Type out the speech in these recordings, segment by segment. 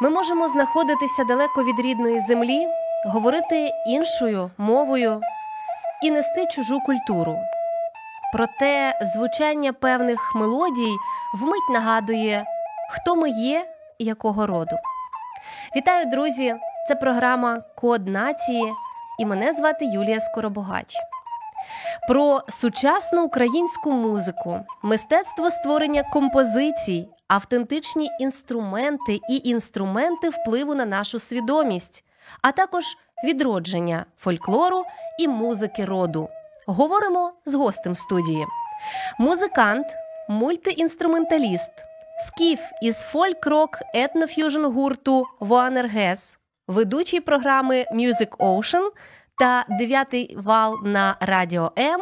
Ми можемо знаходитися далеко від рідної землі, говорити іншою мовою і нести чужу культуру. Проте звучання певних мелодій вмить нагадує, хто ми є і якого роду. Вітаю, друзі! Це програма Код нації, і мене звати Юлія Скоробогач. Про сучасну українську музику, мистецтво створення композицій, автентичні інструменти і інструменти впливу на нашу свідомість, а також відродження фольклору і музики роду. Говоримо з гостем студії. Музикант, мультиінструменталіст, скіф із фольк-рок етноф'южн гурту Воанергес, ведучий програми Music Ocean та дев'ятий вал на радіо М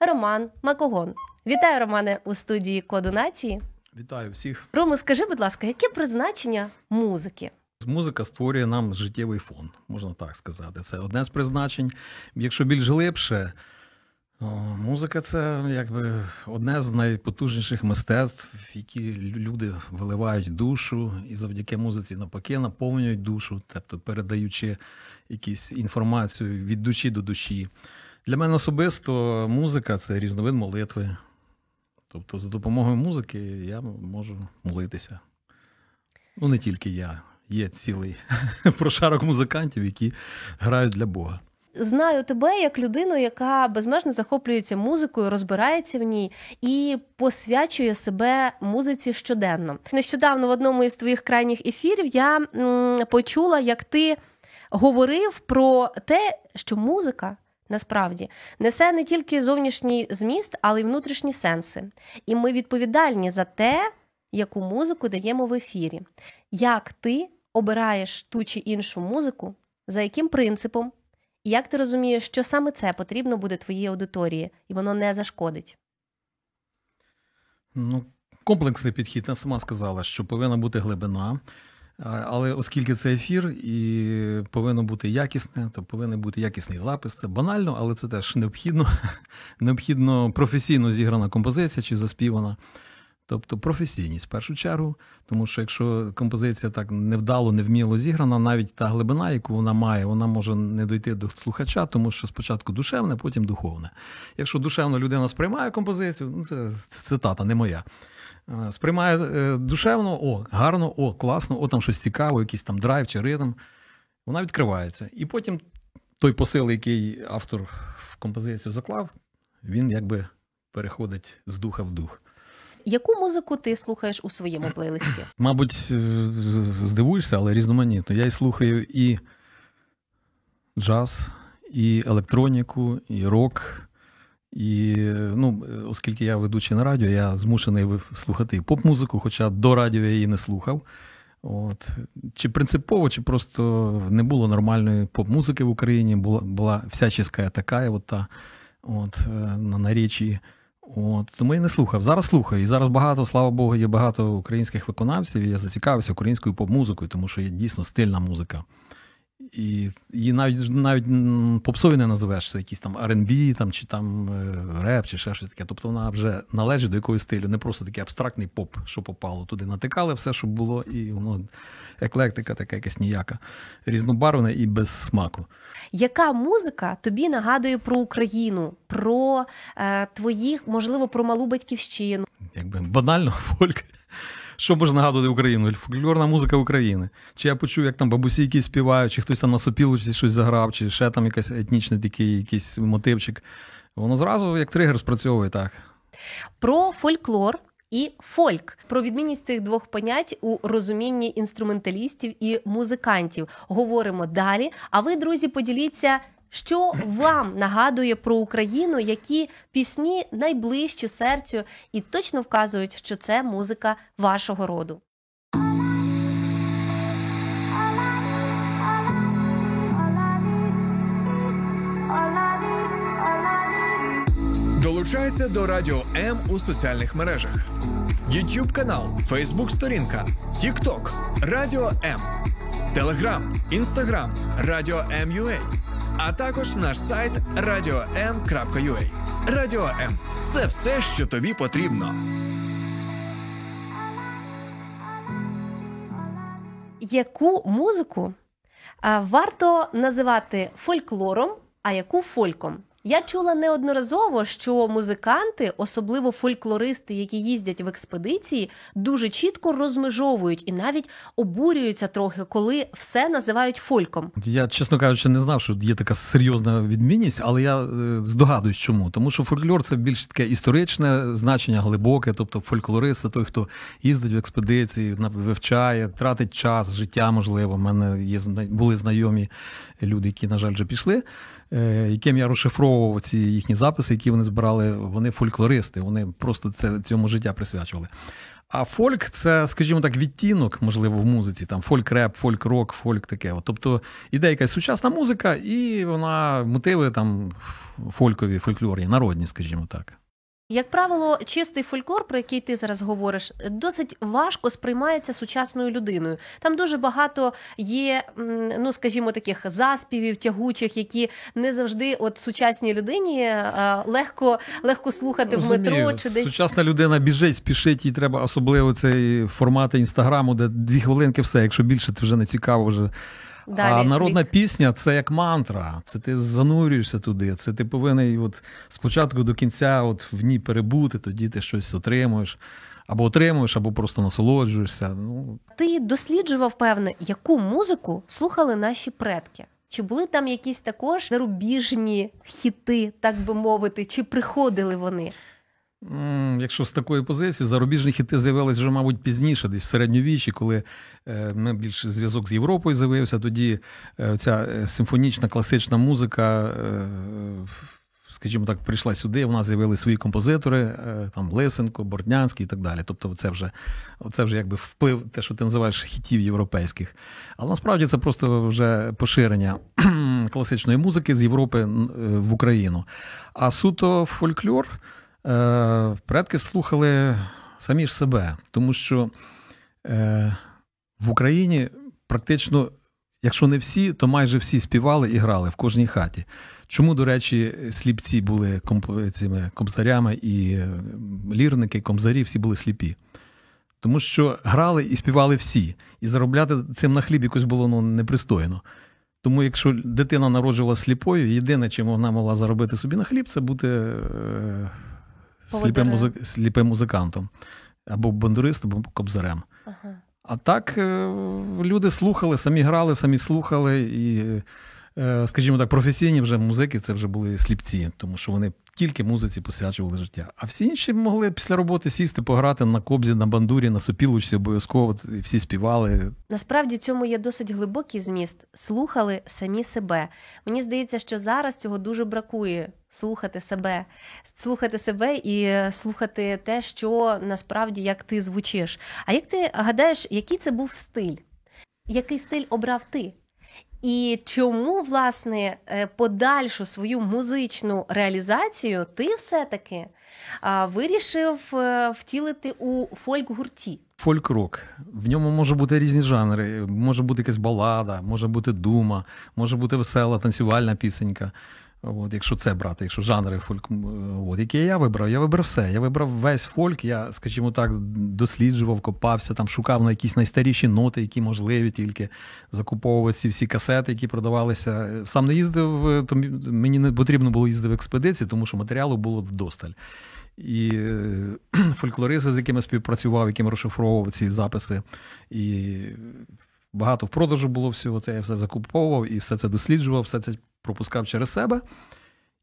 Роман Макогон. Вітаю, Романе, у студії Коду Нації. Вітаю всіх. Рому, скажи, будь ласка, яке призначення музики? Музика створює нам життєвий фон, можна так сказати. Це одне з призначень. Якщо більш глибше, музика це якби одне з найпотужніших мистецтв, в які люди виливають душу, і завдяки музиці навпаки наповнюють душу, тобто передаючи якусь інформацію від душі до душі. Для мене особисто музика це різновид молитви. Тобто, за допомогою музики я можу молитися. Ну, не тільки я, є цілий прошарок музикантів, які грають для Бога. Знаю тебе як людину, яка безмежно захоплюється музикою, розбирається в ній і посвячує себе музиці щоденно. Нещодавно в одному із твоїх крайніх ефірів я м, почула, як ти говорив про те, що музика. Насправді несе не тільки зовнішній зміст, але й внутрішні сенси. І ми відповідальні за те, яку музику даємо в ефірі. Як ти обираєш ту чи іншу музику, за яким принципом, і як ти розумієш, що саме це потрібно буде твоїй аудиторії, і воно не зашкодить? Ну, комплексний підхід. Я сама сказала, що повинна бути глибина. Але оскільки це ефір і повинно бути якісне, то повинен бути якісний запис. Це банально, але це теж необхідно. Необхідно професійно зіграна композиція чи заспівана. Тобто професійність в першу чергу, тому що якщо композиція так невдало, невміло зіграна, навіть та глибина, яку вона має, вона може не дойти до слухача, тому що спочатку душевне, потім духовне. Якщо душевно людина сприймає композицію, ну це цитата, не моя. Сприймає душевно, о, гарно, о, класно, о, там щось цікаво, якийсь там драйв чи ритм, вона відкривається. І потім той посил, який автор в композицію заклав, він якби переходить з духа в дух. Яку музику ти слухаєш у своєму плейлисті? Мабуть, здивуєшся, але різноманітно. Я і слухаю і джаз, і електроніку, і рок. І ну, оскільки я ведучий на радіо, я змушений слухати поп-музику, хоча до радіо я її не слухав. От. Чи принципово, чи просто не було нормальної поп-музики в Україні, була була всяческа така, от та, от, на нарічі. От, Тому я не слухав. Зараз слухаю. І зараз багато, слава Богу, є багато українських виконавців. і Я зацікавився українською поп-музикою, тому що є дійсно стильна музика. І її навіть навіть попсові не називеш, це якийсь там R&B, там, чи там реп, чи ще щось таке. Тобто вона вже належить до якогось стилю, не просто такий абстрактний поп, що попало. Туди натикали все, що було, і воно еклектика, така якась ніяка, різнобарвна і без смаку. Яка музика тобі нагадує про Україну, про е, твоїх, можливо, про малу батьківщину? Якби банально фольк. Що може нагадувати Україну? Фольклорна музика України. Чи я почув, як там бабусі якісь співають, чи хтось там на сопілочці щось заграв, чи ще там якийсь етнічний такий якийсь мотивчик. Воно зразу як тригер спрацьовує так. Про фольклор і фольк, про відмінність цих двох понять у розумінні інструменталістів і музикантів. Говоримо далі. А ви, друзі, поділіться. Що вам нагадує про Україну, які пісні найближчі серцю і точно вказують, що це музика вашого роду? Долучайся до радіо М у соціальних мережах: Ютуб канал, Фейсбук сторінка, Тікток Радіо М, Телеграм, Інстаграм, Радіо М.UA а також наш сайт radio.m.ua. Радіо М це все, що тобі потрібно. Яку музику варто називати фольклором, а яку фольком? Я чула неодноразово, що музиканти, особливо фольклористи, які їздять в експедиції, дуже чітко розмежовують і навіть обурюються трохи, коли все називають фольком. Я, чесно кажучи, не знав, що є така серйозна відмінність, але я е, здогадуюсь, чому. Тому що фольклор це більш таке історичне значення, глибоке, тобто фольклорист це той, хто їздить в експедиції, вивчає, тратить час, життя можливо. У мене є були знайомі люди, які, на жаль, вже пішли. Е, яким я розшифровував ці їхні записи, які вони збирали, вони фольклористи, вони просто це цьому життя присвячували. А фольк це, скажімо так, відтінок, можливо, в музиці, там фольк-реп, фольк-рок, фольк таке. Тобто іде якась сучасна музика, і вона мотиви там фолькові, фольклорні, народні, скажімо так. Як правило, чистий фольклор, про який ти зараз говориш, досить важко сприймається сучасною людиною. Там дуже багато є, ну скажімо, таких заспівів, тягучих, які не завжди, от сучасній людині легко легко слухати Розумію. в метро чи десь сучасна людина біжить, спішить, їй треба особливо цей формати інстаграму, де дві хвилинки, все. Якщо більше, ти вже не цікаво вже. Далі, а народна клік. пісня це як мантра. Це ти занурюєшся туди. Це ти повинен от спочатку до кінця от в ній перебути, тоді ти щось отримуєш. Або отримуєш, або просто насолоджуєшся. Ну ти досліджував певне, яку музику слухали наші предки. Чи були там якісь також зарубіжні хіти, так би мовити, чи приходили вони? Якщо з такої позиції, зарубіжні хіти з'явилися вже, мабуть, пізніше, десь в середньовіччі, коли е, ми більше зв'язок з Європою з'явився, тоді е, ця е, симфонічна класична музика, скажімо так, прийшла сюди. У нас з'явилися свої композитори, там Лисенко, Бортнянський і так далі. Тобто, це вже це вже якби вплив, те, що ти називаєш хітів європейських. Але насправді це просто вже поширення класичної музики з Європи в Україну. А суто фольклор. Е, предки слухали самі ж себе, тому що е, в Україні практично, якщо не всі, то майже всі співали і грали в кожній хаті. Чому, до речі, сліпці були цими комзарями і е, лірники, комзарі всі були сліпі? Тому що грали і співали всі, і заробляти цим на хліб якось було ну, непристойно. Тому, якщо дитина народжувала сліпою, єдине, чим вона могла заробити собі на хліб, це бути сліпим, музик... сліпим музикантом, або бандуристом, або кобзарем. Ага. А так е, люди слухали, самі грали, самі слухали, і, е, скажімо так, професійні вже музики це вже були сліпці, тому що вони тільки музиці посвячували життя. А всі інші могли після роботи сісти, пограти на кобзі, на бандурі, на сопілочці обов'язково і всі співали. Насправді цьому є досить глибокий зміст. Слухали самі себе. Мені здається, що зараз цього дуже бракує. Слухати себе, слухати себе і слухати те, що насправді як ти звучиш. А як ти гадаєш, який це був стиль? Який стиль обрав ти? І чому власне е, подальшу свою музичну реалізацію ти все-таки вирішив е, втілити у фольк-гурті? Фольк-рок. В ньому може бути різні жанри, може бути якась балада, може бути дума, може бути весела танцювальна пісенька. От, Якщо це брати, якщо жанри фольк, от, які я вибрав, я вибрав все. Я вибрав весь фольк, я, скажімо так, досліджував, копався, там шукав на якісь найстаріші ноти, які можливі, тільки закуповувати ці всі касети, які продавалися. Сам не їздив, то мені не потрібно було їздити в експедиції, тому що матеріалу було вдосталь. І фольклористи, з якими співпрацював, яким розшифровував ці записи. І багато в продажу було всього. Це я все закуповував і все це досліджував, все це пропускав через себе.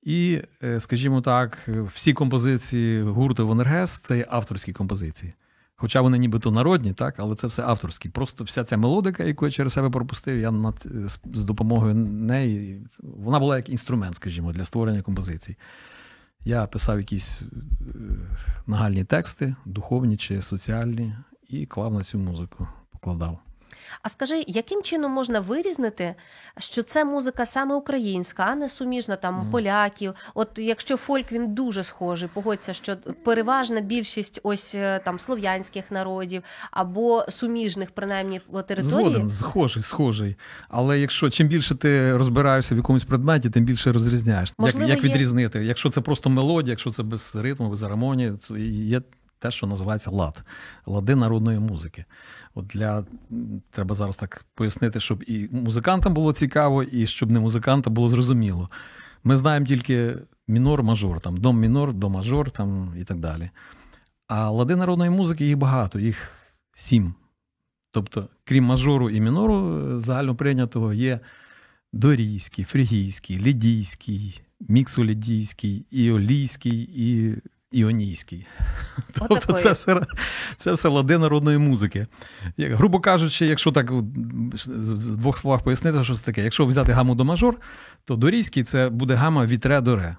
І, е, скажімо так, всі композиції гурту Вонергес це є авторські композиції. Хоча вони нібито народні, так, але це все авторські. Просто вся ця мелодика, яку я через себе пропустив, я над, з допомогою неї. Вона була як інструмент, скажімо, для створення композицій. Я писав якісь е, нагальні тексти, духовні чи соціальні, і клав на цю музику, покладав. А скажи, яким чином можна вирізнити, що це музика саме українська, а не суміжна там Мгм. поляків? От якщо фольк він дуже схожий, погодься, що переважна більшість ось е, там слов'янських народів або суміжних, принаймні по території. Згоден, схожий, схожий. Але якщо чим більше ти розбираєшся в якомусь предметі, тим більше розрізняєш. Як, Можливо, як є- відрізнити? Якщо це просто мелодія, якщо це без ритму, без гармонії, то є те, що називається лад, лади народної музики. От для треба зараз так пояснити, щоб і музикантам було цікаво, і щоб не музикантам було зрозуміло. Ми знаємо тільки мінор, мажор, там дом мінор, до мажор там і так далі. А лади народної музики їх багато, їх сім. Тобто, крім мажору і мінору е, загально прийнятого, є дорійський, фрігійський, лідійський, міксолідійський, іолійський і іонійський. Тобто це все, це все лади народної музики. Як- Грубо кажучи, якщо так в двох словах пояснити, що це таке, якщо взяти гаму до мажор, то дорійський це буде гама від ре до ре.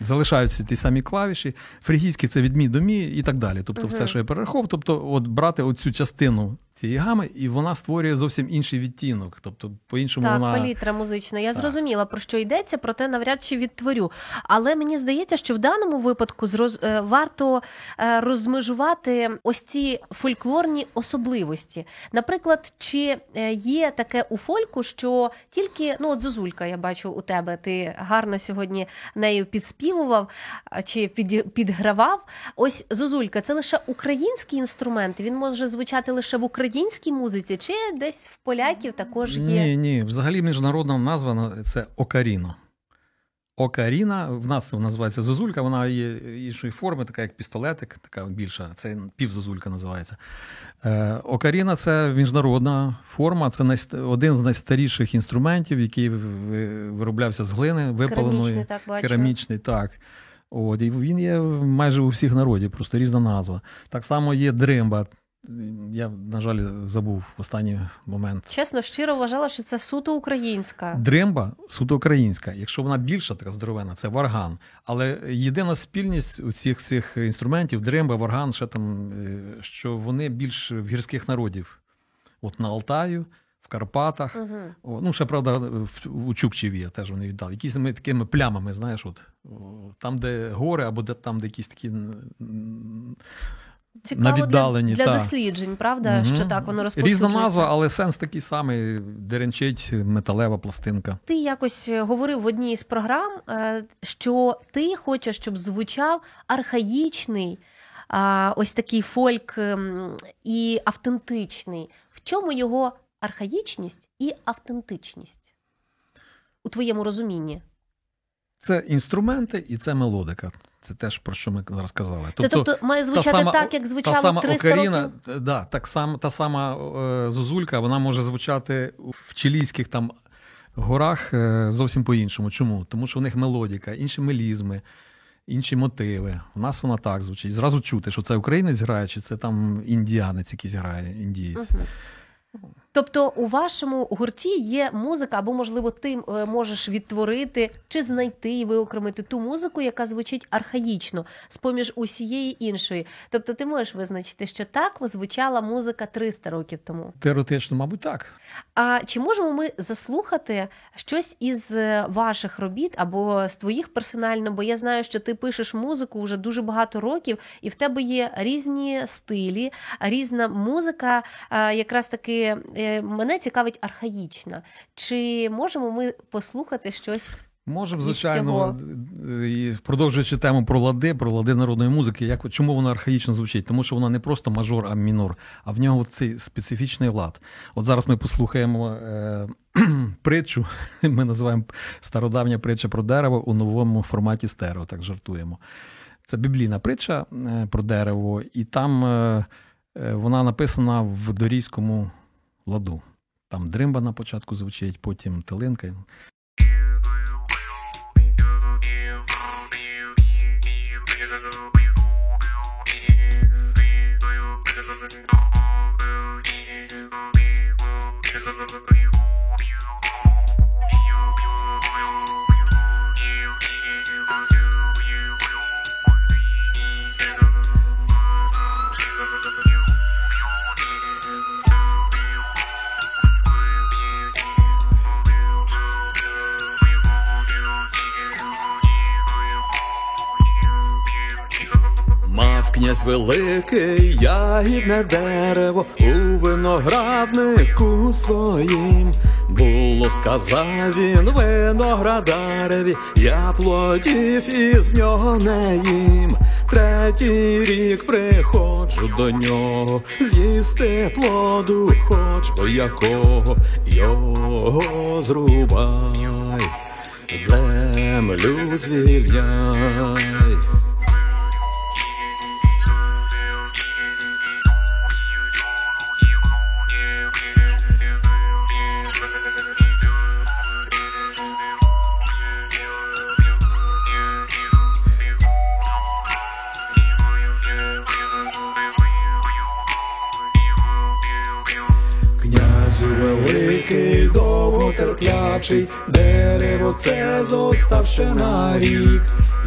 Залишаються ті самі клавіші, фрігійський це від мі до мі і так далі. Тобто, Мгм. все, що я перераховував, тобто, от брати оцю частину цієї гами, і вона створює зовсім інший відтінок. Тобто, по-іншому Так, вона. палітра музична. Я Так. зрозуміла про що йдеться, проте навряд чи відтворю. Але мені здається, що в даному випадку зроз... е, варто е, розмежувати ось ці фольклорні особливості. Наприклад, чи е, є таке у фольку, що тільки ну от Зозулька, я бачу у тебе, ти гарно сьогодні нею підспівував чи під... підгравав. Ось Зозулька, це лише український інструмент. Він може звучати лише в українській музиці, чи десь в поляків також є. Ні, ні. Взагалі міжнародна назва це Окаріно. Окаріна, в нас називається зозулька, вона є іншої форми, така як пістолетик, така більша, це півзозулька називається. Е, Окаріна це міжнародна форма, це один з найстаріших інструментів, який вироблявся з глини, випаленої. Керамічний, так бачу. Керамічний, так. От, і він є майже у всіх народів, просто різна назва. Так само є дримба. Я, на жаль, забув в останній момент. Чесно, щиро вважала, що це суто українська. Дримба суто українська. Якщо вона більша, така здоровена, це варган. Але єдина спільність у цих цих інструментів, дримба, варган, ще там, е, що вони більш в гірських народів. От на Алтаю, в Карпатах. Угу. Ну, ще правда, в, у Чукчеві є, теж вони віддали. Якісь такими плямами, знаєш, от, там, де гори, або де там, де якісь такі. Цікаво На віддаленні, для, для та. досліджень, правда, Мгм. що так воно розповсюджується. Різна назва, але сенс такий самий: деренчить металева пластинка. Ти якось е, говорив в одній із програм, е, що ти хочеш, щоб звучав архаїчний, ось такий фольк ем, і автентичний. В чому його архаїчність і автентичність? У твоєму розумінні? Це інструменти і це мелодика. Це теж про що ми зараз казали. Це тобто має звучати сама- так, як та звучало сама 300 окаріна, років? е, да, так сам, та сама е, зозулька, вона може звучати в чилійських там горах е, зовсім по-іншому. Чому? Тому що в них мелодіка, інші мелізми, інші мотиви. У нас вона так звучить. Зразу чути, що це українець грає, чи це там індіанець якийсь грає, індієць. Мгм. Тобто у вашому гурті є музика, або, можливо, ти е, можеш відтворити чи знайти і виокремити ту музику, яка звучить архаїчно, з-поміж усієї іншої. Тобто ти можеш визначити, що так звучала музика 300 років тому. Теоретично, мабуть, так. А чи можемо ми заслухати щось із е, ваших робіт або з твоїх персонально? Бо я знаю, що ти пишеш музику вже дуже багато років, і в тебе є різні стилі, різна музика. Якраз таки е, мене цікавить архаїчна. Чи можемо ми послухати щось? Можемо, звичайно, е, і продовжуючи тему про лади, про лади народної музики, як чому вона архаїчно звучить? Тому що вона не просто мажор, а мінор, а в нього цей специфічний лад. От зараз ми послухаємо е, притчу. Ми називаємо стародавня притча про дерево у новому форматі стерео, так жартуємо. Це біблійна притча е, про дерево, і там е, е, вона написана в дорійському ладу. Там дримба на початку звучить, потім тилинка. Князь великий, ягідне дерево у винограднику своїм. Було, сказав він виноградареві, я плодів із нього не їм. Третій рік приходжу до нього, з'їсти плоду, хоч би якого його зрубай, землю звільняй. Довготерплячий, дерево це зостав ще на рік.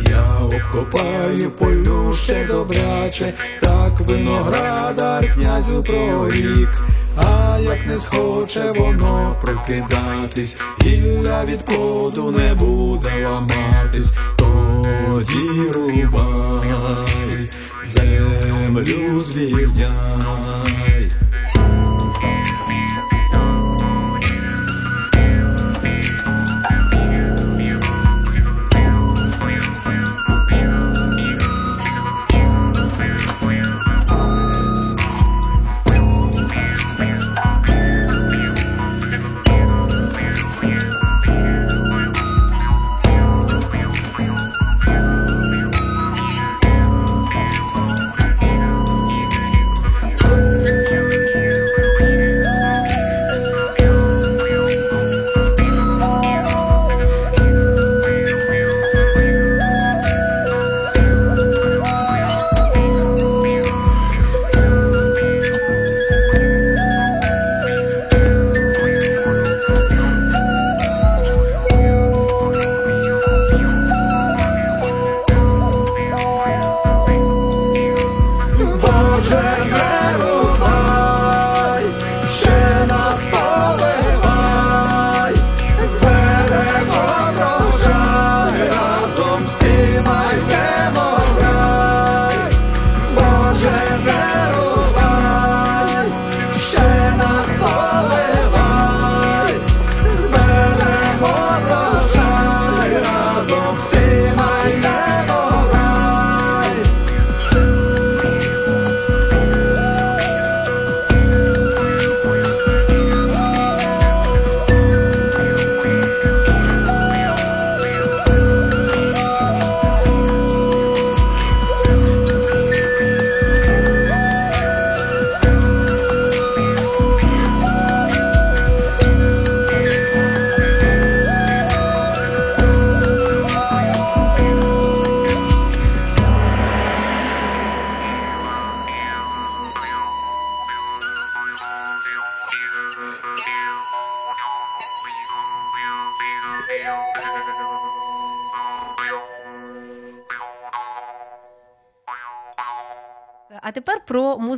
Я обкопаю полю ще добряче, так виноградар князю прорік. А як не схоче воно прокидатись, гілля від плоду не буде ламатись, тоді рубай, землю звільняй.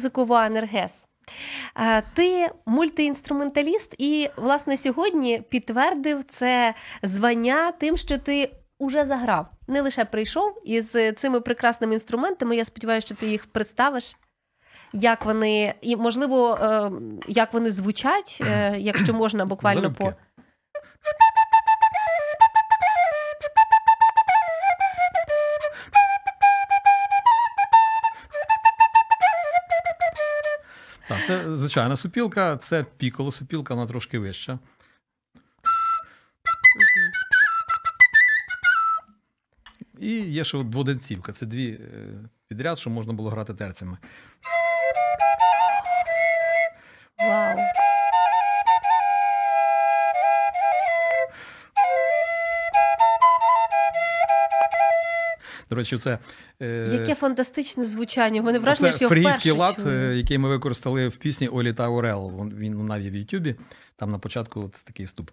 Про музику Ваенергес. Е, Ти мультиінструменталіст, і власне сьогодні підтвердив це звання тим, що ти уже заграв. Не лише прийшов із цими прекрасними інструментами. Я сподіваюся, що ти їх представиш. Як вони, і можливо, е, як вони звучать, е, якщо можна буквально Залюбки. по це звичайна супілка, це піколо супілка, вона трошки вища. І є ще дводенцівка. Це дві е, підряд, що можна було грати терцями. вау. До речі, це, е, Яке фантастичне звучання. Мене враження, що фрійський лад, чую. е, який ми використали в пісні Олі та Орел. Він, Він навіть в Ютубі. Там на початку от такий вступ.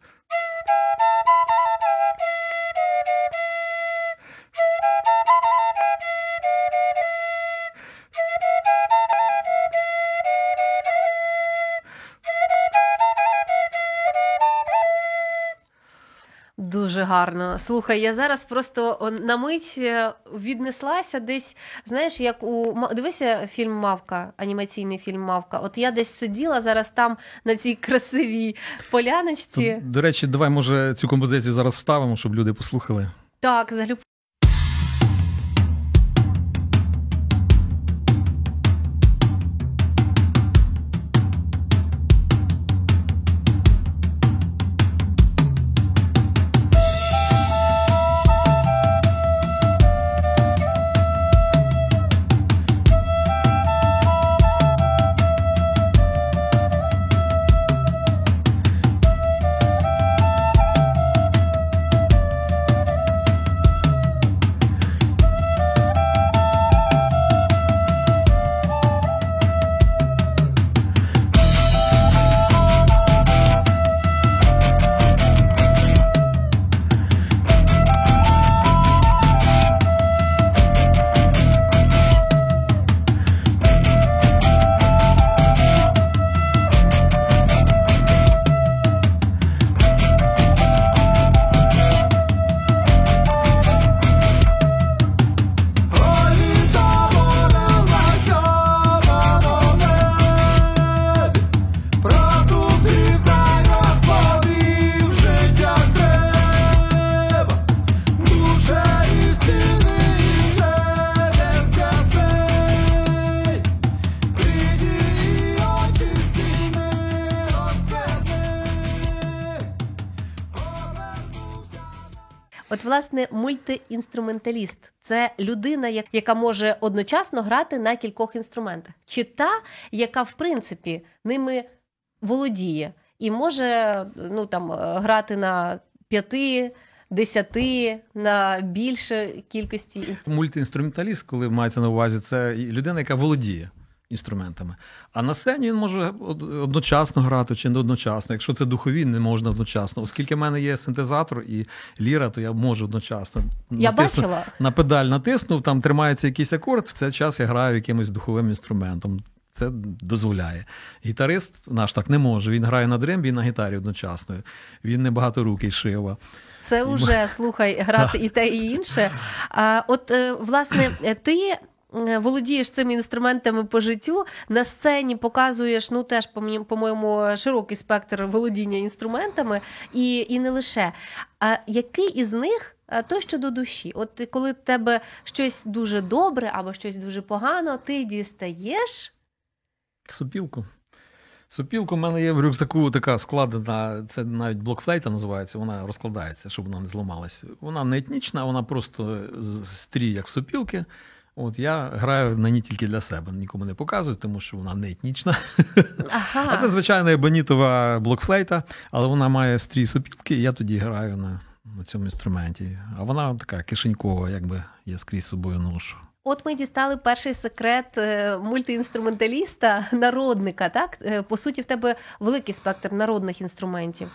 Гарно. Слухай, я зараз просто на мить е, віднеслася десь, знаєш, як у дивися фільм Мавка, анімаційний фільм Мавка. От я десь сиділа зараз там на цій красивій поляночці. То, До речі, давай, може, цю композицію зараз вставимо, щоб люди послухали. Так, залюб. Власне, мультиінструменталіст. Це людина, яка може одночасно грати на кількох інструментах, чи та, яка в принципі ними володіє і може ну, там, е, грати на п'яти, десяти, на більше кількості інструментів. Мультиінструменталіст, коли мається на увазі, це людина, яка володіє інструментами. А на сцені він може одночасно грати чи не одночасно. Якщо це духові, не можна одночасно. Оскільки в мене є синтезатор і ліра, то я можу одночасно. Я Натисну- бачила. На педаль натиснув, там тримається якийсь акорд, в цей час я граю якимось духовим інструментом. Це дозволяє. Гітарист наш так не може. Він грає на дрембі і на гітарі одночасно. Він не багаторукий шива. Це вже слухай, грати і те, і інше. А от е, власне, е, ти. Е, Володієш цими інструментами по життю на сцені показуєш ну теж по-моєму широкий спектр володіння інструментами, і, і не лише. А який із них е, той, що до душі? От коли в тебе щось дуже добре або щось дуже погано, ти дістаєш. Сопілку. Сопілку в мене є в рюкзаку така складена, це навіть блокфлейта називається, вона розкладається, щоб вона не зламалася. Вона не етнічна, вона просто стрій, як сопілки. От я граю на ній тільки для себе, нікому не показую, тому що вона не етнічна. Ага. А це звичайна ебонітова блокфлейта, але вона має стрій сопілки, і я тоді граю на, на цьому інструменті. А вона така кишенькова, якби я скрізь собою ношу. От ми дістали перший секрет е, мультиінструменталіста, народника. Так Е, по суті, в тебе великий спектр народних інструментів.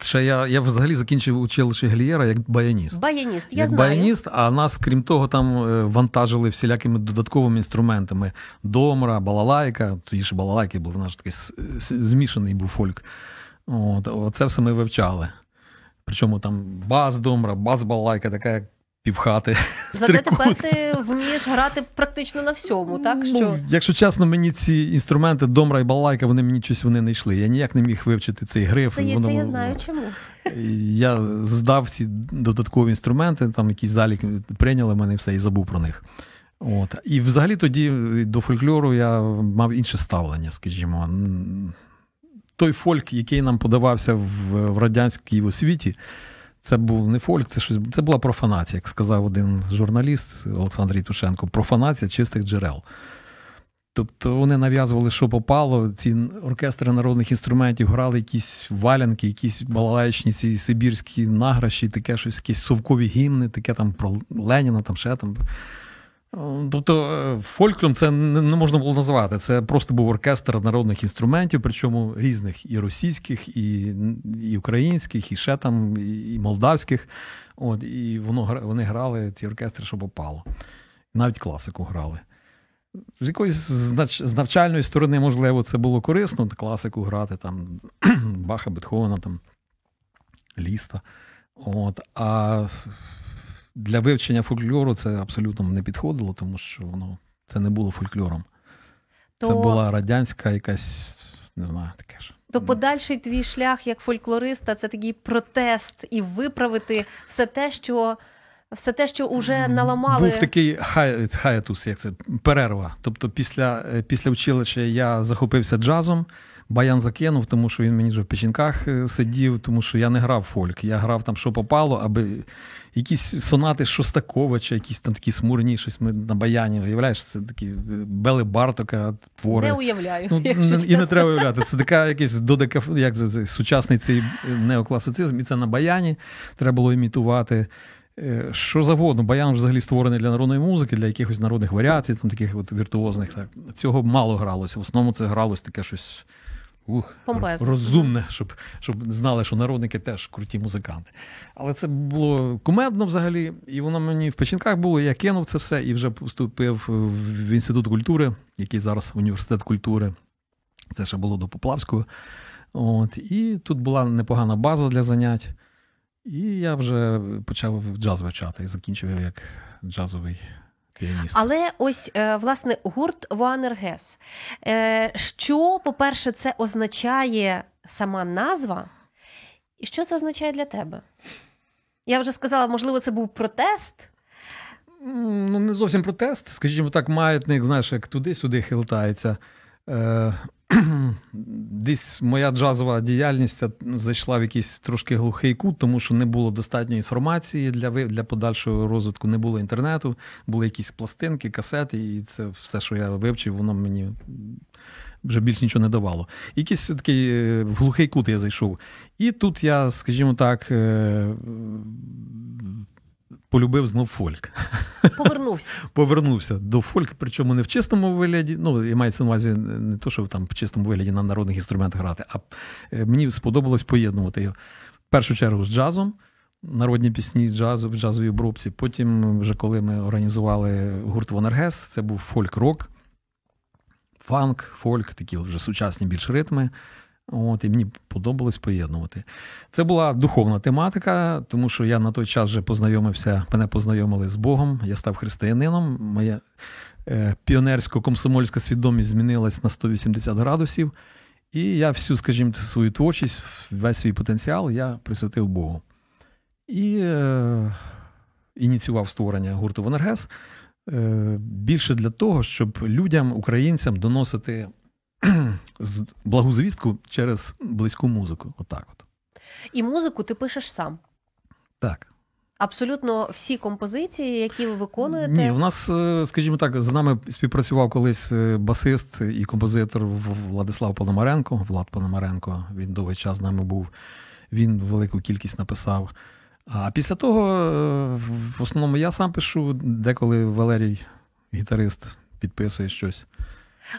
Ще я, я взагалі закінчив училище Глієра як баяніст. Баяніст, я як знаю. баяніст, а нас, крім того, там е, вантажили всілякими додатковими інструментами: домра, балалайка. Тоді ж балалайки були наш такий змішаний був фольк. От, оце все ми вивчали. Причому там бас домра, бас балалайка, така як півхати. Зате тепер ти вмієш грати практично на всьому, так Ну, що Якщо чесно, мені ці інструменти, домра і балалайка, вони мені щось вони не йшли. Я ніяк не міг вивчити цей гриф. здається, Воно- я знаю чому. Я здав ці додаткові інструменти, там якісь залік прийняли мене і все, і забув про них. От. І взагалі тоді до фольклору я мав інше ставлення, скажімо. Той фольк, який нам подавався в радянській освіті, це був не фольк, це щось це була профанація, як сказав один журналіст Олександр Єтушенко, профанація чистих джерел. Тобто вони нав'язували, що попало. Ці оркестри народних інструментів грали якісь валянки, якісь балалаєчні ці сибірські награші, таке щось, якісь совкові гімни, таке там про Леніна, там ще там. Тобто е, фольклором це не можна було назвати. Це просто був оркестр народних інструментів, причому різних і російських, і, і українських, і ще там, і молдавських. От, і воно, вони грали ці оркестри, що попало. Навіть класику грали. З якоїсь з навчальної сторони, можливо, це було корисно, класику грати, там Баха, Бетховена, там, Ліста. От, а для вивчення фольклору це абсолютно не підходило, тому що воно це не було фольклором. Це була радянська якась, не знаю, таке ж. То подальший твій шлях як фольклориста це такий протест і виправити все те, що все те, що вже наламали. Був такий хай, хаятус, як це перерва. Тобто, після, е, після училища я захопився джазом. Баян закинув, тому що він мені вже в печінках е, сидів, тому що я не грав фольк. Я грав там, що попало, аби якісь сонати Шостаковича, якісь там такі смурні, щось ми на баяні. Уявляєш, це такі е, Бели Бартока, твори. Не уявляю, Ну, якщо не- і не треба уявляти. Це така якийсь додека, як це, це, сучасний цей неокласицизм, і це на баяні треба було імітувати. Е, Що завгодно, баян взагалі створений для народної музики, для якихось народних варіацій, там таких от віртуозних. Так. Цього мало гралося. В основному це гралось таке щось ух, розумне, щоб, щоб знали, що народники теж круті музиканти. Але це було кумедно взагалі, і воно мені в печінках було. Я кинув це все і вже поступив в інститут культури, який зараз університет культури. Це ще було до Поплавського. От, і тут була непогана база для занять. І я вже почав джаз вивчати і закінчив як джазовий піаніст. Але ось е, власне гурт Вуанергес. Е, Що, по-перше, це означає сама назва, і що це означає для тебе? Я вже сказала, можливо, це був протест. Ну, не зовсім протест. Скажімо так, маятник, знаєш, як туди-сюди хилтається. Е, Десь моя джазова діяльність зайшла в якийсь трошки глухий кут, тому що не було достатньо інформації для, для подальшого розвитку, не було інтернету, були якісь пластинки, касети, і це все, що я вивчив, воно мені вже більш нічого не давало. Якийсь такий е, глухий кут я зайшов. І тут я, скажімо так, е, полюбив знов фольк Повернувся. повернувся до фольк, причому не в чистому вигляді. Ну, і мається на увазі не то, що там в чистому вигляді на народних інструментах грати, а е, мені сподобалось поєднувати його в першу чергу з джазом. Народні пісні джазу в джазовій обробці. Потім, вже коли ми організували гурт Вонергес, це був фольк-рок, фанк, фольк, такі вже сучасні більш ритми. От, і мені подобалось поєднувати. Це була духовна тематика, тому що я на той час вже познайомився, мене познайомили з Богом, я став християнином. Моя е, піонерсько-комсомольська свідомість змінилась на 180 градусів. І я всю, скажімо, свою творчість, весь свій потенціал я присвятив Богу. І е, ініціював створення гурту Вонергес е, більше для того, щоб людям, українцям доносити благу звістку через близьку музику. Отак от. І музику ти пишеш сам. Так. Абсолютно всі композиції, які ви виконуєте. Ні, у нас, е, скажімо так, з нами співпрацював колись е, басист і композитор Владислав Пономаренко. Влад Пономаренко. Він довгий час з нами був. Він велику кількість написав. А після того, е, в основному, я сам пишу, деколи Валерій, гітарист, підписує щось.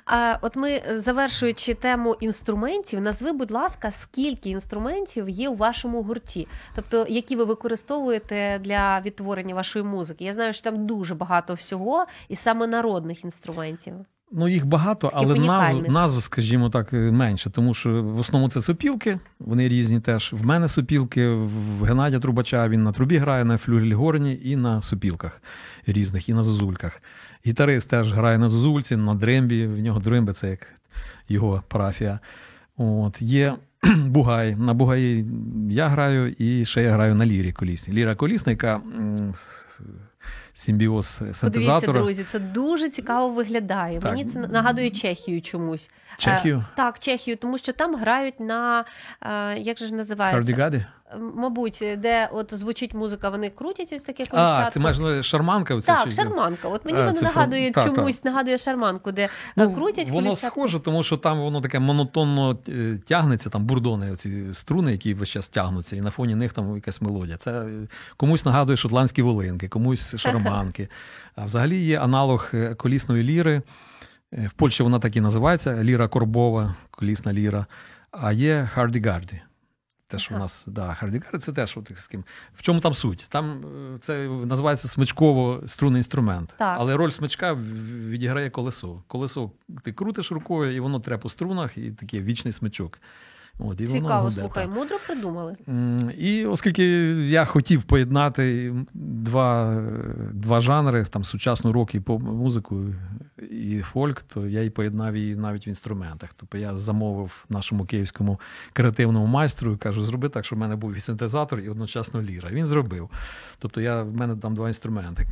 А от ми, завершуючи тему інструментів, назви, будь ласка, скільки інструментів є у вашому гурті, тобто які ви використовуєте для відтворення вашої музики. Я знаю, що там дуже багато всього, і саме народних інструментів. Ну, їх багато, Таких але назв, назв, скажімо так, е, менше, тому що в основному це сопілки, вони різні теж. В мене сопілки, в Геннадія Трубача він на трубі грає, на флюгельгорні і на сопілках різних, і на зозульках. Гітарист теж грає на зузульці, на дрембі, в нього дремби це як його парафія. От, є бугай. На бугаї я граю, і ще я граю на лірі колісній. Ліра колісна, яка симбіоз Подивіться, друзі, це дуже цікаво виглядає. Так. Мені це нагадує Чехію чомусь. Чехію. Е, так, Чехію, тому що там грають на е, як же ж називається? Hurdy-gurdy? Мабуть, де от звучить музика, вони крутять ось таке А, це увазі шарманка? Оце, Так, чи- шарманка. От мені А, воно це нагадує так, чомусь, нагадує шарманку, де е, Ну, крутять воно коліщатко. схоже, тому що там воно таке монотонно е, тягнеться, там бурдони, оці струни, які весь час тягнуться, і на фоні них там якась мелодія. Це е, комусь нагадує шотландські волинки, комусь шарманки. А взагалі є аналог е, колісної ліри. Е, В Польщі вона так і називається ліра корбова, колісна ліра. А є hurdy-gurdy. Те, що у нас, да, хардігарди, це теж от, з ким. В чому там суть? Там е, це називається смичково струнний інструмент. Так. Але роль смичка відіграє колесо. Колесо ти крутиш рукою, і воно тре по струнах, і такий вічний смичок. От, і Цікаво, гуде, слухай, так. мудро придумали. І оскільки я хотів поєднати два, два жанри, там сучасну рок і поп-музику, і фольк, то я і поєднав її навіть в інструментах. Тобто я замовив нашому київському креативному майстру і кажу, зроби так, щоб в мене був і синтезатор, і одночасно ліра. Він зробив. Тобто я, в мене там два інструменти.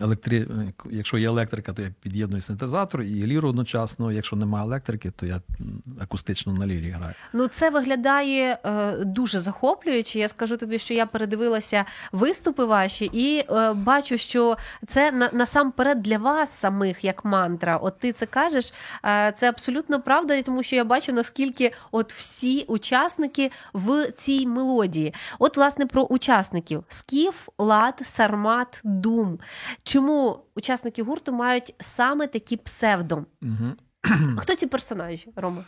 Електри... Якщо є електрика, то я під'єдную синтезатор і ліру одночасно. Якщо немає електрики, то я акустично на лірі граю. Ну, це виглядає е, дуже захоплююче. Я скажу тобі, що я передивилася виступи ваші і е, бачу, що це на, насамперед для вас самих як мантра. От ти це кажеш, е, це абсолютно правда, тому що я бачу, наскільки от всі учасники в цій мелодії. От, власне, про учасників: Скіф, Лад, Сармат, Дум. Чому учасники гурту мають саме такі псевдо? Угу. Хто ці персонажі, Рома?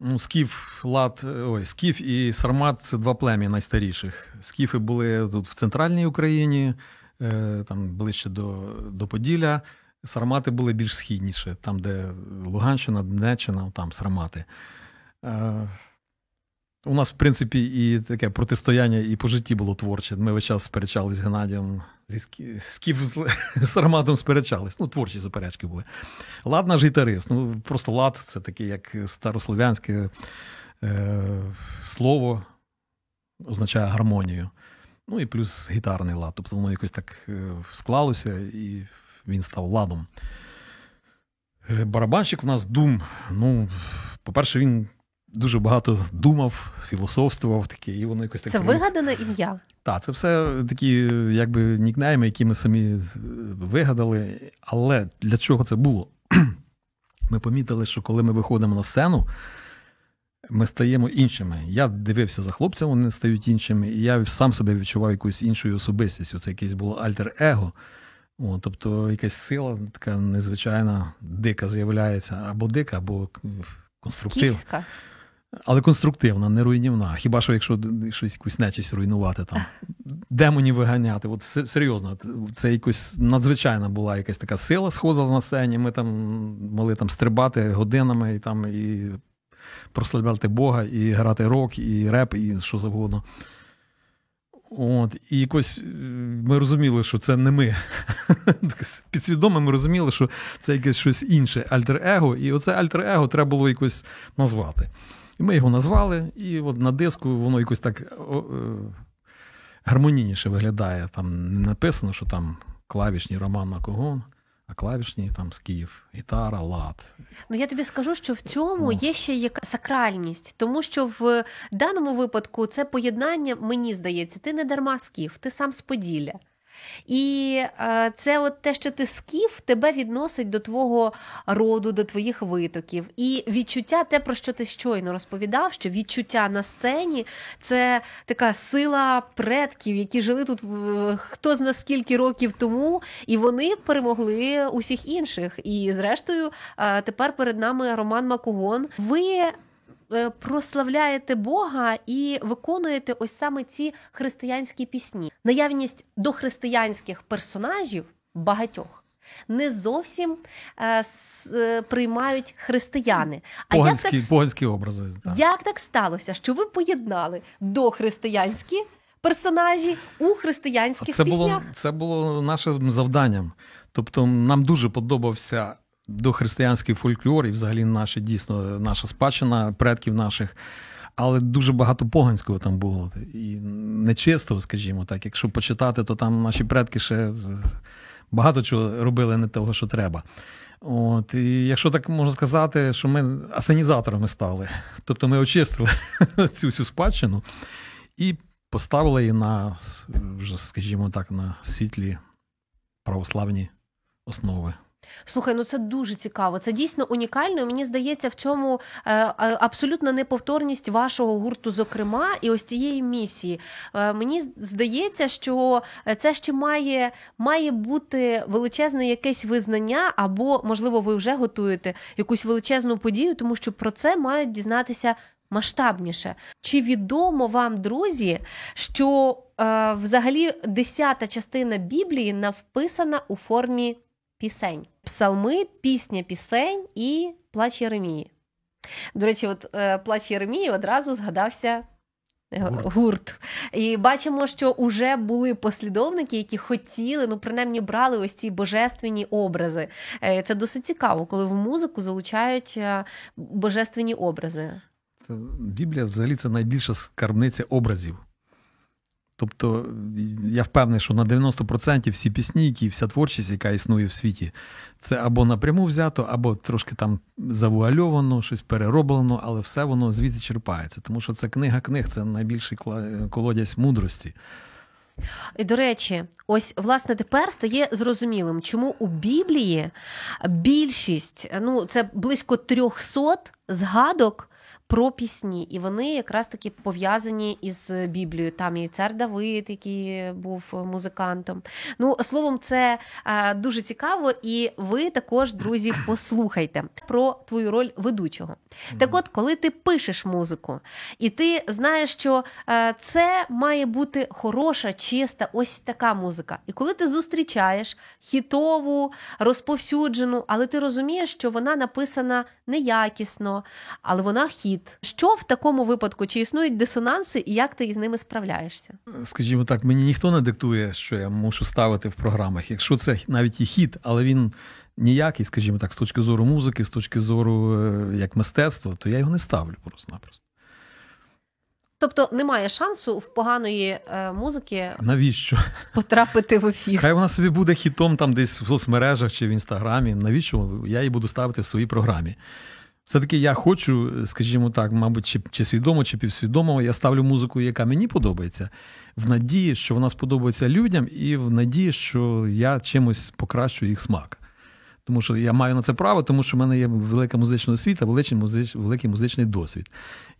Ну, Скіф, Лад, ой, Скіф і Сармат це два плем'я найстаріших. Скіфи були тут в центральній Україні, е, там ближче до, до Поділля. Сармати були більш східніше, там, де Луганщина, Донеччина, там Сармати. Е, у нас, в принципі, і таке протистояння і по житті було творче. Ми весь час сперечались з Геннадієм, зі Скі- Скіф з з Сарматом сперечались. Ну, творчі суперечки були. Лад наш гітарист. Ну, просто лад це таке, як старослов'янське е, слово, означає гармонію. Ну і плюс гітарний лад. Тобто воно якось так е, склалося, і він став ладом. Е, Барабанщик в нас дум. Ну, по-перше, він дуже багато думав, філософствував таке, і воно якось так. Це вигадане ім'я. так, це все такі, якби нікнейми, які ми самі е, вигадали. Але для чого це було? Ми помітили, що коли ми виходимо на сцену, ми стаємо іншими. Я дивився за хлопцями, вони стають іншими, і я сам себе відчував якоюсь іншою особистістю. Це якесь було альтер-его. О, тобто якась сила така незвичайна, дика з'являється, або дика, або конструктив. Але конструктивна, не руйнівна. Хіба що якщо щось якусь нечисть руйнувати там, демонів виганяти. От серйозно, це якось надзвичайна була якась така сила сходила на сцені. Ми там могли там стрибати годинами і там і прославляти Бога, і грати рок, і реп, і що завгодно. От, і якось е, ми розуміли, що це не ми. Підсвідомо ми розуміли, що це якесь щось інше, альтер-его, і оце альтер-его треба було якось назвати. І ми його назвали, і от на диску воно якось так о, е, гармонійніше виглядає. Там не написано, що там клавішні Роман Макогон, а клавішні там з Київ, гітара, лад. Ну я тобі скажу, що в цьому О. є ще яка сакральність, тому що в даному випадку це поєднання, мені здається, ти не дарма скіф, ти сам з Поділля. І е, це от те, що ти скіф, тебе відносить до твого роду, до твоїх витоків. І відчуття, те, про що ти щойно розповідав, що відчуття на сцені це така сила предків, які жили тут е, хто зна скільки років тому, і вони перемогли усіх інших. І зрештою, е, тепер перед нами Роман Макугон. Ви прославляєте Бога і виконуєте ось саме ці християнські пісні. Наявність дохристиянських персонажів багатьох. Не зовсім е, с, е, приймають християни. А як Поганські, так, поганські образи. Так. як так сталося, що ви поєднали дохристиянські персонажі у християнських Це піснях? було, це було нашим завданням. Тобто, нам дуже подобався дохристиянський фольклор, і взагалі наша дійсно наша спадщина предків наших. Але дуже багато поганського там було. І нечистого, скажімо так. Якщо почитати, то там наші предки ще багато чого робили не того, що треба. От, і якщо так можна сказати, що ми асенізаторами стали. Тобто ми очистили цю всю спадщину і поставили її на, скажімо так, на світлі православні основи. Слухай, ну це дуже цікаво. Це дійсно унікально. Мені здається, в цьому е, абсолютна неповторність вашого гурту, зокрема, і ось цієї місії. Е, мені здається, що це ще має, має бути величезне якесь визнання, або, можливо, ви вже готуєте якусь величезну подію, тому що про це мають дізнатися. Масштабніше. Чи відомо вам, друзі, що е, взагалі десята частина Біблії навписана у формі пісень? Псалми, пісня пісень і плач Єремії. До речі, от е, плач Єремії одразу згадався. е, Гурт. І бачимо, що вже були послідовники, які хотіли, ну принаймні брали ось ці божественні образи. Е, Це досить цікаво, коли в музику залучають божественні образи. Це, Біблія взагалі це найбільша скарбниця образів. Тобто, я впевнений, що на 90% всі пісні, які вся творчість, яка існує в світі, це або напряму взято, або трошки там завуальовано, щось перероблено, але все воно звідти черпається. Тому що це книга книг, це найбільший колодязь мудрості. І до речі, ось власне тепер стає зрозумілим, чому у Біблії більшість, ну це близько 300 згадок. Про пісні, і вони якраз таки пов'язані із Біблією. Там і цар Давид, який був музикантом. Ну, словом, це е, дуже цікаво, і ви також, друзі, послухайте про твою роль ведучого. Так от, коли ти пишеш музику, і ти знаєш, що е, це має бути хороша, чиста, ось така музика. І коли ти зустрічаєш хітову, розповсюджену, але ти розумієш, що вона написана неякісно, але вона хіт. Що в такому випадку? Чи існують дисонанси, і як ти із ними справляєшся? Скажімо так, мені ніхто не диктує, що я мушу ставити в програмах. Якщо це навіть і хіт, але він ніякий, скажімо так, з точки зору музики, з точки зору е, як мистецтва, то я його не ставлю просто-напросто. Тобто немає шансу в поганої е, музики Навіщо? потрапити в ефір. Хай вона собі буде хітом там десь в соцмережах чи в інстаграмі. Навіщо я її буду ставити в своїй програмі? Все-таки я хочу, скажімо так, мабуть, чи, чи свідомо, чи півсвідомо, я ставлю музику, яка мені подобається, в надії, що вона сподобається людям, і в надії, що я чимось покращую їх смак. Тому що я маю на це право, тому що в мене є велика музична освіта, великий, музич, великий музичний досвід.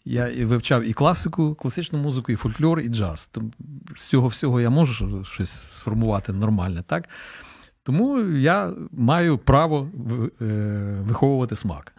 Я вивчав і класику, класичну музику, і фольклор, і джаз. Тому з цього всього я можу щось сформувати нормальне, так? Тому я маю право е, виховувати смак.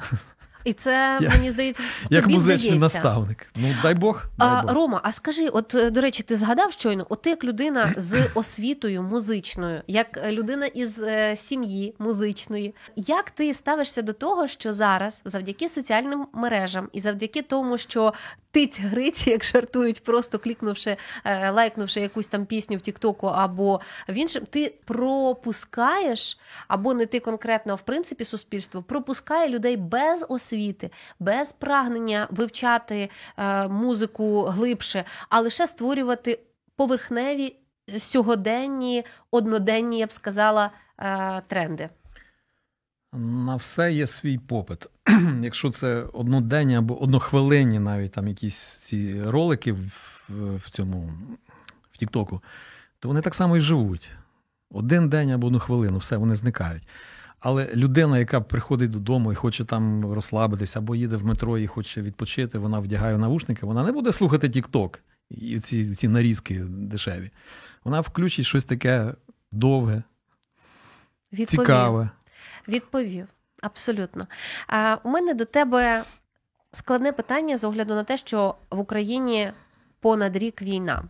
І це Я- мені здається, Як тобі музичний здається. наставник. Ну, дай Бог. Дай А, Бог. Рома, а скажи, от е, до речі, ти згадав щойно, от ти як людина з освітою музичною, як е, людина із е, сім'ї музичної, як ти ставишся до того, що зараз, завдяки соціальним мережам і завдяки тому, що тиць гриць, як жартують, просто клікнувши, е, лайкнувши якусь там пісню в Тіктоку або в іншому, ти пропускаєш, або не ти конкретно, а в принципі суспільство пропускає людей без освіти, без прагнення вивчати е, музику глибше, а лише створювати поверхневі сьогоденні, одноденні, я б сказала, е, тренди. На все є свій попит. Якщо це одноденні або однохвилинні навіть там якісь ці ролики в, в цьому в Тіктоку, то вони так само і живуть. Один день або одну хвилину, все, вони зникають. Але людина, яка приходить додому і хоче там розслабитися, або їде в метро і хоче відпочити, вона вдягає навушники, вона не буде слухати Тікток і ці, ці нарізки дешеві. Вона включить щось таке довге, Відповів. цікаве. Відповів. Абсолютно. А, у мене до тебе складне питання з огляду на те, що в Україні понад рік війна.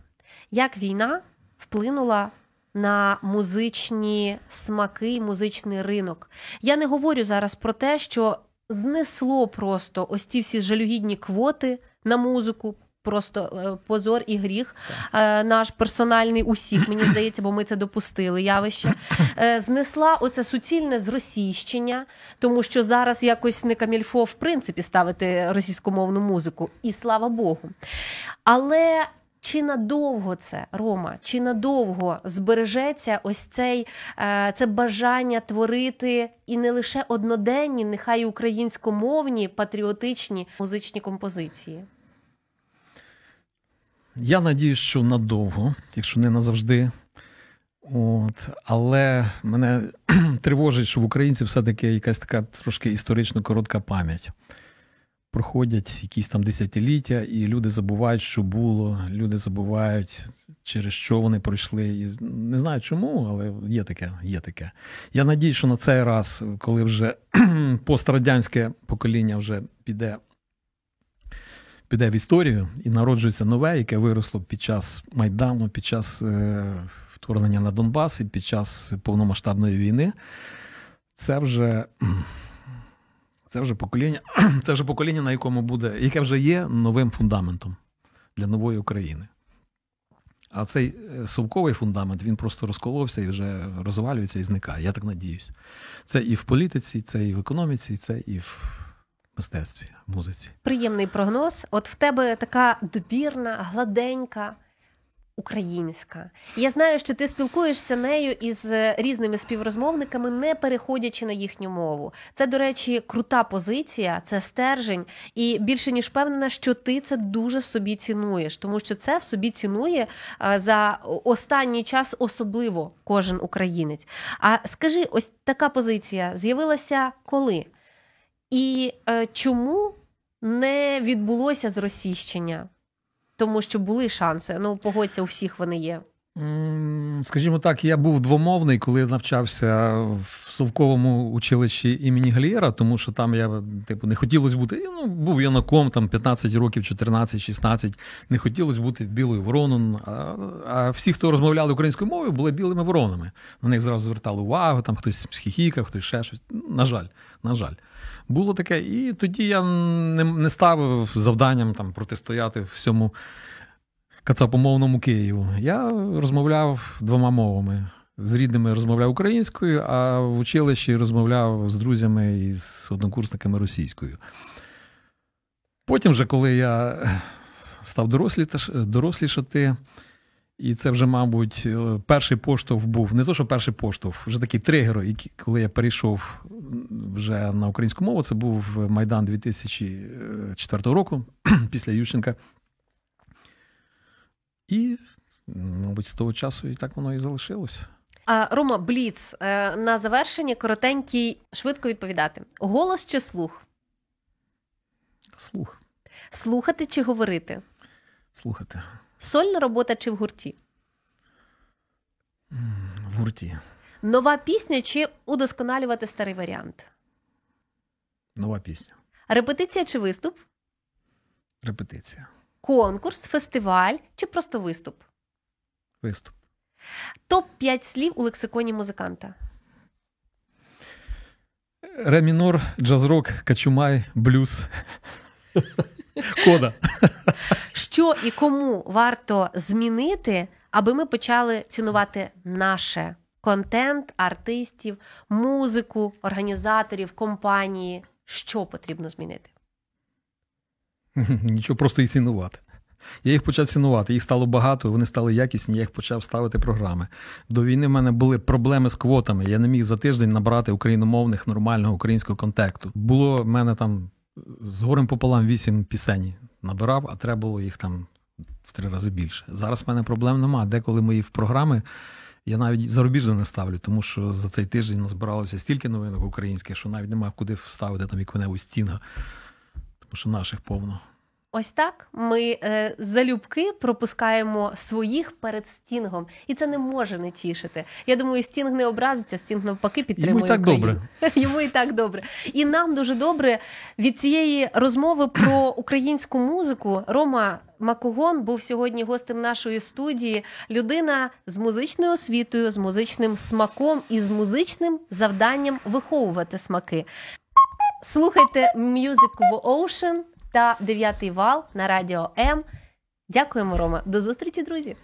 Як війна вплинула на музичні смаки, музичний ринок? Я не говорю зараз про те, що знесло просто ось ці всі жалюгідні квоти на музику. Просто е, позор і гріх е, наш персональний усіх, мені здається, бо ми це допустили явище. Е, знесла оце суцільне зросійщення, тому що зараз якось не камільфо в принципі ставити російськомовну музику, і слава Богу. Але чи надовго це, Рома, чи надовго збережеться ось цей це бажання творити і не лише одноденні, нехай українськомовні патріотичні музичні композиції? Я надію, що надовго, якщо не назавжди. От, але мене тривожить, що в українців все-таки якась така трошки історично коротка пам'ять. Проходять якісь там десятиліття, і люди забувають, що було, люди забувають, через що вони пройшли. І не знаю чому, але є таке, є таке. Я надію, що на цей раз, коли вже пострадянське покоління вже піде піде в історію і народжується нове, яке виросло під час Майдану, під час е, вторгнення на Донбас і під час повномасштабної війни. Це вже, Це вже покоління, це вже покоління, на якому буде, яке вже є новим фундаментом для нової України. А цей е, совковий фундамент він просто розколовся і вже розвалюється і зникає. Я так надіюсь. Це і в політиці, це і в економіці, це і в мистецтві, музиці. Приємний прогноз. От в тебе така добірна, гладенька. Українська. Я знаю, що ти спілкуєшся нею із е, різними співрозмовниками, не переходячи на їхню мову. Це, до речі, крута позиція, це стержень, і більше ніж впевнена, що ти це дуже в собі цінуєш, тому що це в собі цінує е, за останній час особливо кожен українець. А скажи, ось така позиція з'явилася коли? І е, чому не відбулося зросійщення? Тому що були шанси. Ну, погодься, у всіх вони є. Скажімо так, я був двомовний, коли я навчався в совковому училищі імені Глієра, тому що там я типу не хотілося бути. Ну, був юнаком там 15 років, 14-16, не хотілося бути білою вороною. А, а всі, хто розмовляли українською мовою, були білими воронами. На них зразу звертали увагу, там хтось хіхікав, хтось ще щось. На жаль, на жаль. Було таке, і тоді я не, не ставив завданням там протистояти всьому кацапомовному Києву. Я розмовляв двома мовами. З рідними розмовляв українською, а в училищі розмовляв з друзями і з однокурсниками російською. Потім, вже, коли я став дорослі- дорослішати, і це вже, мабуть, е, перший поштовх був не то, що перший поштовх, вже такий тригер, коли я перейшов вже на українську мову. Це був Майдан 2004 року після Ющенка. І, мабуть, з того часу і так воно і залишилося. А Рома, Бліц, е, на завершення коротенький, швидко відповідати: голос чи слух? Слух, Слухати чи говорити? слухати. Сольна робота чи в гурті? В гурті. Нова пісня чи удосконалювати старий варіант? Нова пісня. Репетиція чи виступ? Репетиція. Конкурс, фестиваль чи просто виступ? Виступ. Топ 5 слів у лексиконі музиканта. Ре мінор, джаз-рок, качумай, блюз. Кода. Що і кому варто змінити, аби ми почали цінувати наше контент, артистів, музику, організаторів, компанії? Що потрібно змінити? Нічого, просто їх цінувати. Я їх почав цінувати, їх стало багато, вони стали якісні, я їх почав ставити програми. До війни в мене були проблеми з квотами. Я не міг за тиждень набрати україномовних нормального українського контекту. Було в мене там з горем пополам вісім пісень набирав, а треба було їх там в три рази більше. Зараз в мене проблем нема. Деколи мої в програми я навіть зарубіжно не ставлю, тому що за цей тиждень назбиралося стільки новинок українських, що навіть немає куди вставити там яку-небудь стінга, тому що наших повно. Ось так ми е, залюбки пропускаємо своїх перед Стінгом, і це не може не тішити. Я думаю, Стінг не образиться, Стінг навпаки підтримує Йому і так Україну. добре. Йому і так добре. І нам дуже добре від цієї розмови про українську музику. Рома Макогон був сьогодні гостем нашої студії. Людина з музичною освітою, з музичним смаком і з музичним завданням виховувати смаки. Слухайте Music в Ocean та дев'ятий вал на радіо М. Дякуємо, Рома. До зустрічі, друзі!